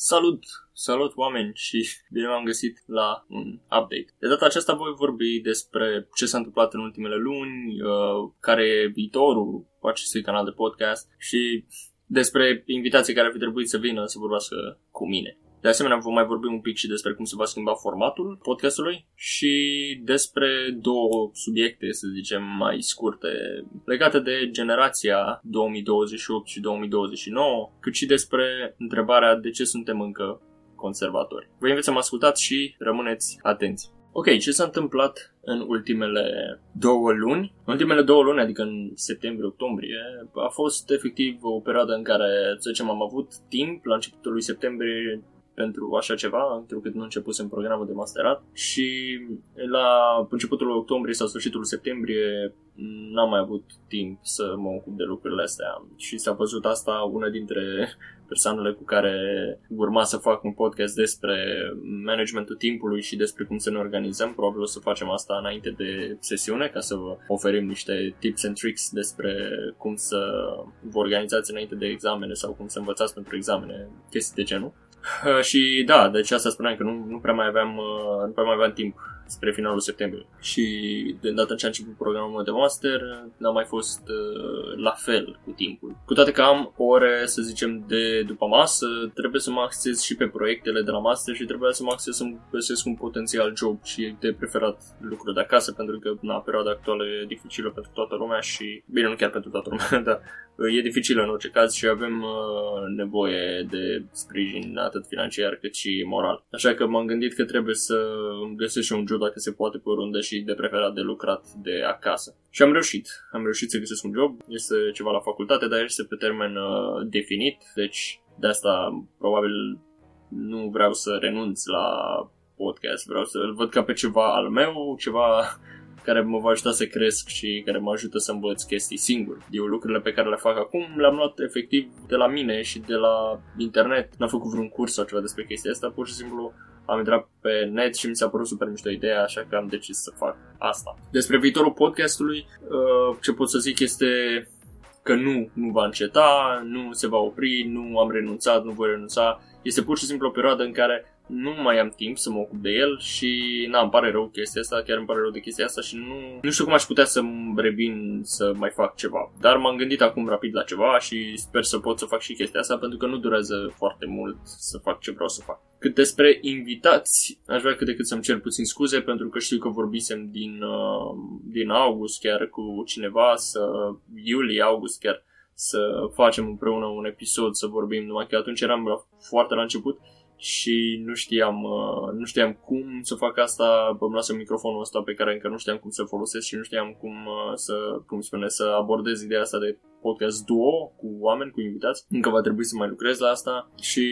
Salut! Salut oameni și bine v-am găsit la un update. De data aceasta voi vorbi despre ce s-a întâmplat în ultimele luni, uh, care e viitorul acestui canal de podcast și despre invitații care ar fi trebuit să vină să vorbească cu mine. De asemenea, vom mai vorbi un pic și despre cum se va schimba formatul podcastului și despre două subiecte, să zicem, mai scurte, legate de generația 2028 și 2029, cât și despre întrebarea de ce suntem încă conservatori. Vă invit să mă ascultați și rămâneți atenți. Ok, ce s-a întâmplat în ultimele două luni? În ultimele două luni, adică în septembrie-octombrie, a fost efectiv o perioadă în care, să zicem, am avut timp la începutul lui septembrie pentru așa ceva, întrucât nu începusem programul de masterat și la începutul octombrie sau sfârșitul septembrie n-am mai avut timp să mă ocup de lucrurile astea și s-a văzut asta una dintre persoanele cu care urma să fac un podcast despre managementul timpului și despre cum să ne organizăm. Probabil o să facem asta înainte de sesiune ca să vă oferim niște tips and tricks despre cum să vă organizați înainte de examene sau cum să învățați pentru examene, chestii de genul. Uh, și da, deci asta spuneam că nu, nu prea mai aveam, uh, nu prea mai aveam timp spre finalul septembrie. Și de îndată ce a început programul meu de master, n-am mai fost uh, la fel cu timpul. Cu toate că am ore, să zicem, de după masă, trebuie să mă acces și pe proiectele de la master și trebuie să mă acces să găsesc un potențial job și de preferat lucruri de acasă, pentru că, na, perioada actuală e dificilă pentru toată lumea și, bine, nu chiar pentru toată lumea, dar e dificilă în orice caz și avem uh, nevoie de sprijin atât financiar cât și moral. Așa că m-am gândit că trebuie să găsesc și un job dacă se poate pe oriunde și de preferat de lucrat de acasă. Și am reușit. Am reușit să găsesc un job. Este ceva la facultate, dar este pe termen uh, definit, deci de asta probabil nu vreau să renunț la podcast, vreau să îl văd ca pe ceva al meu, ceva care mă va ajuta să cresc și care mă ajută să învăț chestii singur. Eu lucrurile pe care le fac acum le-am luat efectiv de la mine și de la internet. N-am făcut vreun curs sau ceva despre chestia asta, pur și simplu am intrat pe net și mi s-a părut super mișto ideea, așa că am decis să fac asta. Despre viitorul podcastului, uh, ce pot să zic este că nu, nu va înceta, nu se va opri, nu am renunțat, nu voi renunța. Este pur și simplu o perioadă în care nu mai am timp să mă ocup de el și na, îmi pare rău chestia asta, chiar îmi pare rău de chestia asta și nu, nu știu cum aș putea să revin să mai fac ceva. Dar m-am gândit acum rapid la ceva și sper să pot să fac și chestia asta pentru că nu durează foarte mult să fac ce vreau să fac. Cât despre invitați, aș vrea cât de cât să-mi cer puțin scuze pentru că știu că vorbisem din, uh, din august chiar cu cineva, să iulie-august chiar, să facem împreună un episod, să vorbim, numai că atunci eram foarte la început și nu știam, uh, nu știam cum să fac asta, îmi lasă microfonul ăsta pe care încă nu știam cum să folosesc și nu știam cum uh, să, cum spune, să abordez ideea asta de podcast duo cu oameni, cu invitați. Încă va trebui să mai lucrez la asta și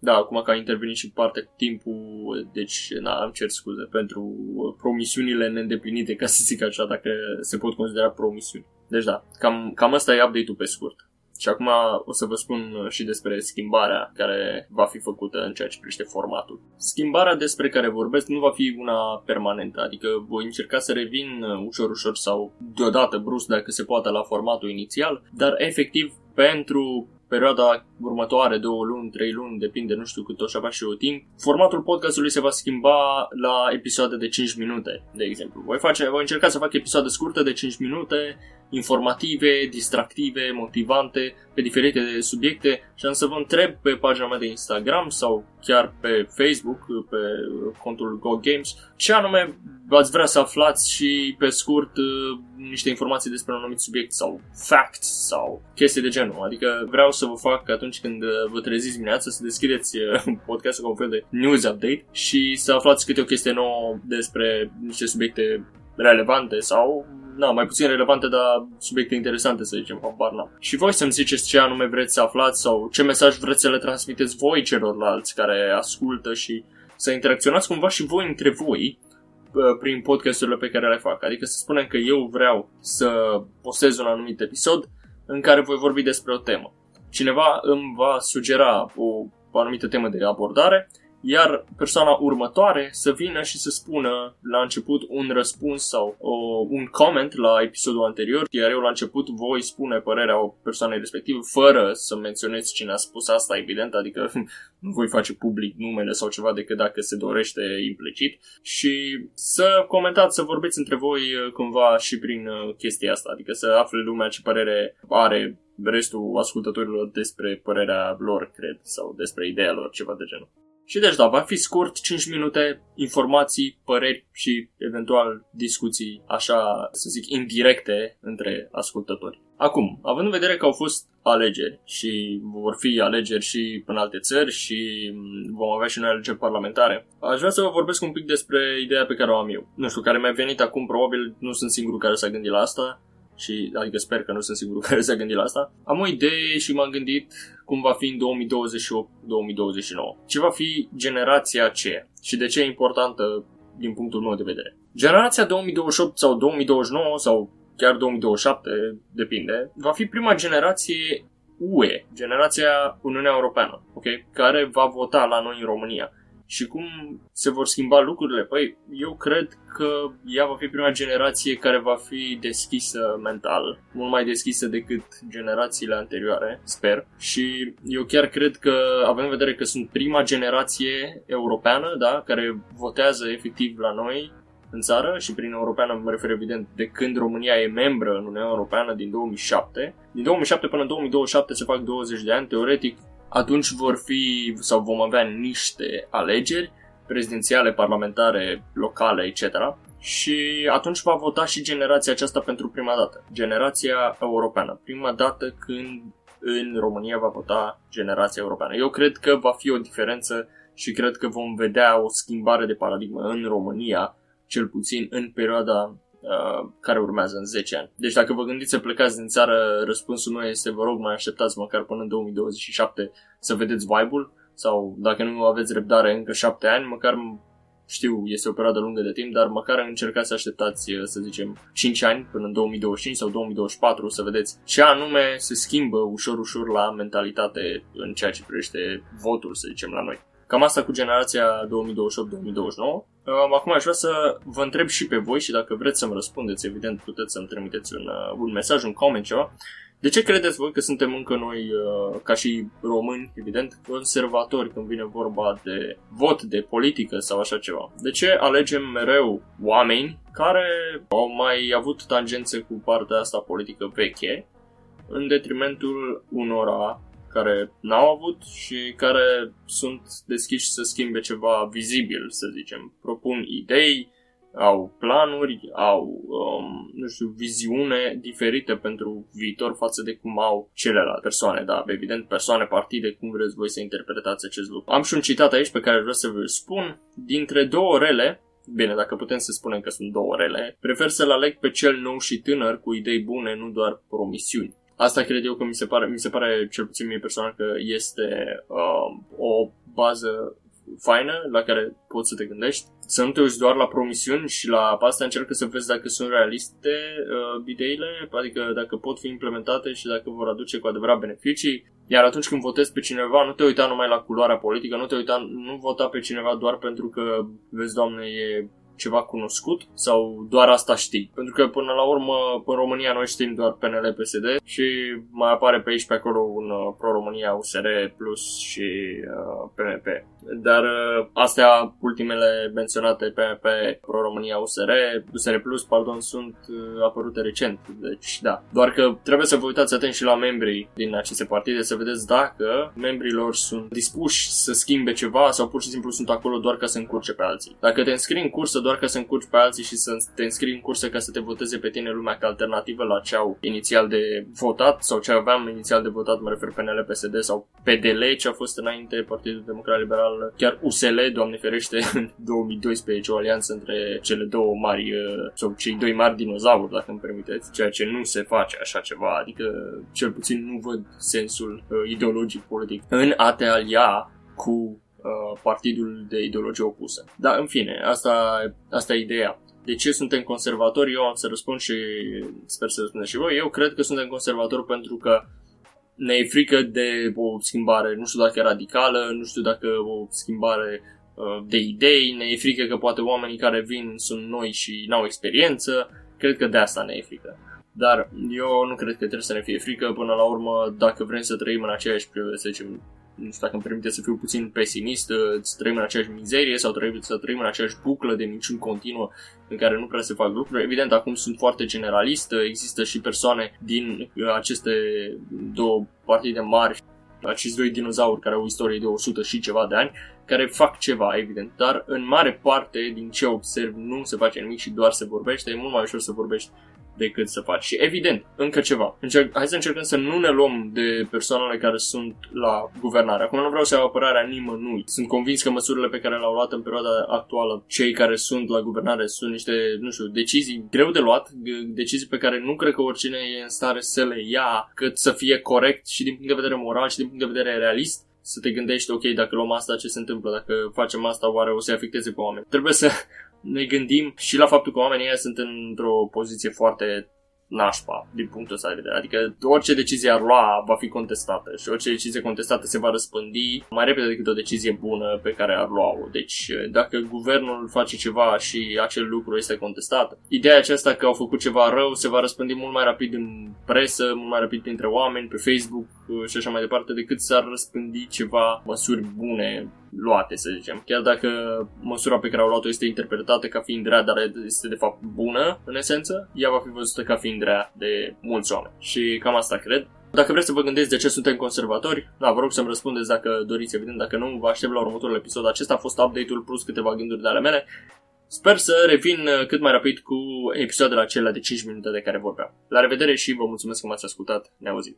da, acum că a intervenit și partea cu timpul, deci na, am cer scuze pentru promisiunile neîndeplinite, ca să zic așa, dacă se pot considera promisiuni. Deci da, cam, cam asta e update-ul pe scurt. Și acum o să vă spun și despre schimbarea care va fi făcută în ceea ce privește formatul. Schimbarea despre care vorbesc nu va fi una permanentă, adică voi încerca să revin ușor ușor sau deodată brusc dacă se poate la formatul inițial, dar efectiv pentru perioada următoare, două luni, trei luni, depinde, nu știu cât o să avea și eu timp, formatul podcastului se va schimba la episoade de 5 minute, de exemplu. Voi, face, voi încerca să fac episoade scurte de 5 minute, informative, distractive, motivante, pe diferite subiecte și am să vă întreb pe pagina mea de Instagram sau chiar pe Facebook, pe contul Go Games, ce anume ați vrea să aflați și pe scurt niște informații despre un anumit subiect sau facts sau chestii de genul. Adică vreau să vă fac atunci când vă treziți dimineața să deschideți podcastul ca un fel de news update și să aflați câte o chestie nouă despre niște subiecte relevante sau na, mai puțin relevante, dar subiecte interesante, să zicem, habar n Și voi să-mi ziceți ce anume vreți să aflați sau ce mesaj vreți să le transmiteți voi celorlalți care ascultă și să interacționați cumva și voi între voi prin podcasturile pe care le fac. Adică să spunem că eu vreau să postez un anumit episod în care voi vorbi despre o temă. Cineva îmi va sugera o, o anumită temă de abordare iar persoana următoare să vină și să spună la început un răspuns sau o, un comment la episodul anterior, iar eu la început voi spune părerea o persoanei respective fără să menționez cine a spus asta, evident, adică nu voi face public numele sau ceva decât dacă se dorește implicit. Și să comentați, să vorbiți între voi uh, cumva și prin uh, chestia asta, adică să afle lumea ce părere are restul ascultătorilor despre părerea lor, cred, sau despre ideea lor, ceva de genul. Și deci, da, va fi scurt, 5 minute, informații, păreri și eventual discuții, așa să zic, indirecte între ascultători. Acum, având în vedere că au fost alegeri și vor fi alegeri și în alte țări și vom avea și noi alegeri parlamentare, aș vrea să vă vorbesc un pic despre ideea pe care o am eu. Nu știu, care mi-a venit acum, probabil nu sunt singurul care s-a gândit la asta, și adică sper că nu sunt sigur care s-a gândit la asta. Am o idee și m-am gândit cum va fi în 2028-2029. Ce va fi generația aceea și de ce e importantă din punctul meu de vedere. Generația 2028 sau 2029 sau chiar 2027, depinde, va fi prima generație UE, generația Uniunea Europeană, okay? care va vota la noi în România. Și cum se vor schimba lucrurile? Păi, eu cred că ea va fi prima generație care va fi deschisă mental, mult mai deschisă decât generațiile anterioare, sper. Și eu chiar cred că, având în vedere că sunt prima generație europeană, da, care votează efectiv la noi, în țară și prin europeană mă refer evident de când România e membră în Uniunea Europeană din 2007. Din 2007 până în 2027 se fac 20 de ani, teoretic atunci vor fi sau vom avea niște alegeri prezidențiale, parlamentare, locale, etc. Și atunci va vota și generația aceasta pentru prima dată. Generația europeană. Prima dată când în România va vota generația europeană. Eu cred că va fi o diferență și cred că vom vedea o schimbare de paradigmă în România, cel puțin în perioada Uh, care urmează în 10 ani. Deci dacă vă gândiți să plecați din țară, răspunsul meu este vă rog mai așteptați măcar până în 2027 să vedeți vibe-ul sau dacă nu aveți răbdare încă 7 ani, măcar știu, este o perioadă lungă de timp, dar măcar încercați să așteptați, uh, să zicem, 5 ani până în 2025 sau 2024 să vedeți ce anume se schimbă ușor, ușor la mentalitate în ceea ce privește votul, să zicem, la noi. Cam asta cu generația 2028-2029. Acum aș vrea să vă întreb și pe voi și dacă vreți să-mi răspundeți, evident puteți să-mi trimiteți un, uh, un mesaj, un comment, ceva. De ce credeți voi că suntem încă noi, uh, ca și români, evident, conservatori când vine vorba de vot, de politică sau așa ceva? De ce alegem mereu oameni care au mai avut tangențe cu partea asta politică veche, în detrimentul unora care n-au avut și care sunt deschiși să schimbe ceva vizibil, să zicem. Propun idei, au planuri, au, um, nu știu, viziune diferite pentru viitor față de cum au celelalte persoane, da, evident, persoane, partide, cum vreți voi să interpretați acest lucru. Am și un citat aici pe care vreau să vă spun. Dintre două rele, Bine, dacă putem să spunem că sunt două rele, prefer să-l aleg pe cel nou și tânăr cu idei bune, nu doar promisiuni. Asta cred eu că mi se pare, mi se pare cel puțin mie personal că este uh, o bază faină la care poți să te gândești. Să nu te uiți doar la promisiuni și la asta încercă să vezi dacă sunt realiste uh, ideile, adică dacă pot fi implementate și dacă vor aduce cu adevărat beneficii. Iar atunci când votezi pe cineva, nu te uita numai la culoarea politică, nu te uita, nu vota pe cineva doar pentru că, vezi, doamne, e ceva cunoscut sau doar asta știi? Pentru că până la urmă în România noi știm doar PNL, PSD și mai apare pe aici pe acolo un uh, Pro-România, USR Plus și uh, PMP. Dar uh, astea ultimele menționate PMP, Pro-România, USR, USR Plus, pardon, sunt uh, apărute recent. Deci da, doar că trebuie să vă uitați atent și la membrii din aceste partide să vedeți dacă membrilor sunt dispuși să schimbe ceva sau pur și simplu sunt acolo doar ca să încurce pe alții. Dacă te înscrii în cursă doar ca să încurci pe alții și să te înscrii în cursă ca să te voteze pe tine lumea ca alternativă la ce au inițial de votat sau ce aveam inițial de votat, mă refer PNL, PSD sau PDL, ce a fost înainte Partidul Democrat Liberal, chiar USL, doamne ferește, în 2012, o alianță între cele două mari, uh, sau cei doi mari dinozauri, dacă îmi permiteți, ceea ce nu se face așa ceva, adică cel puțin nu văd sensul uh, ideologic politic în a te alia cu Uh, partidul de ideologie opusă. Dar, în fine, asta, asta e ideea. De ce suntem conservatori? Eu am să răspund și sper să răspund și voi. Eu cred că suntem conservatori pentru că ne e frică de o schimbare, nu știu dacă e radicală, nu știu dacă o schimbare uh, de idei, ne e frică că poate oamenii care vin sunt noi și n-au experiență, cred că de asta ne e frică. Dar eu nu cred că trebuie să ne fie frică, până la urmă, dacă vrem să trăim în aceeași, să zicem, nu știu dacă îmi permite să fiu puțin pesimist, să trăim în aceeași mizerie sau trăim, să trăim în aceeași buclă de minciuni continuă în care nu prea se fac lucruri. Evident, acum sunt foarte generalist, există și persoane din aceste două partide mari, acești doi dinozauri care au o istorie de 100 și ceva de ani, care fac ceva, evident, dar în mare parte, din ce observ, nu se face nimic și doar se vorbește. E mult mai ușor să vorbești decât să faci. Și evident, încă ceva. Încerc, hai să încercăm să nu ne luăm de persoanele care sunt la guvernare. Acum nu vreau să iau apărarea nimănui. Sunt convins că măsurile pe care le-au luat în perioada actuală cei care sunt la guvernare sunt niște, nu știu, decizii greu de luat, decizii pe care nu cred că oricine e în stare să le ia cât să fie corect și din punct de vedere moral și din punct de vedere realist să te gândești, ok, dacă luăm asta, ce se întâmplă? Dacă facem asta, oare o să afecteze pe oameni? Trebuie să ne gândim și la faptul că oamenii ăia sunt într-o poziție foarte nașpa din punctul ăsta de vedere. Adică orice decizie ar lua va fi contestată și orice decizie contestată se va răspândi mai repede decât o decizie bună pe care ar lua-o. Deci dacă guvernul face ceva și acel lucru este contestat, ideea aceasta că au făcut ceva rău se va răspândi mult mai rapid în presă, mult mai rapid printre oameni, pe Facebook și așa mai departe, decât s-ar răspândi ceva măsuri bune luate, să zicem. Chiar dacă măsura pe care au luat-o este interpretată ca fiind rea, dar este de fapt bună, în esență, ea va fi văzută ca fiind rea de mulți oameni. Și cam asta cred. Dacă vreți să vă gândiți de ce suntem conservatori, da, vă rog să-mi răspundeți dacă doriți, evident, dacă nu, vă aștept la următorul episod. Acesta a fost update-ul plus câteva gânduri de ale mele. Sper să revin cât mai rapid cu episoadele acelea de 5 minute de care vorbeam. La revedere și vă mulțumesc că m-ați ascultat. Ne auzim!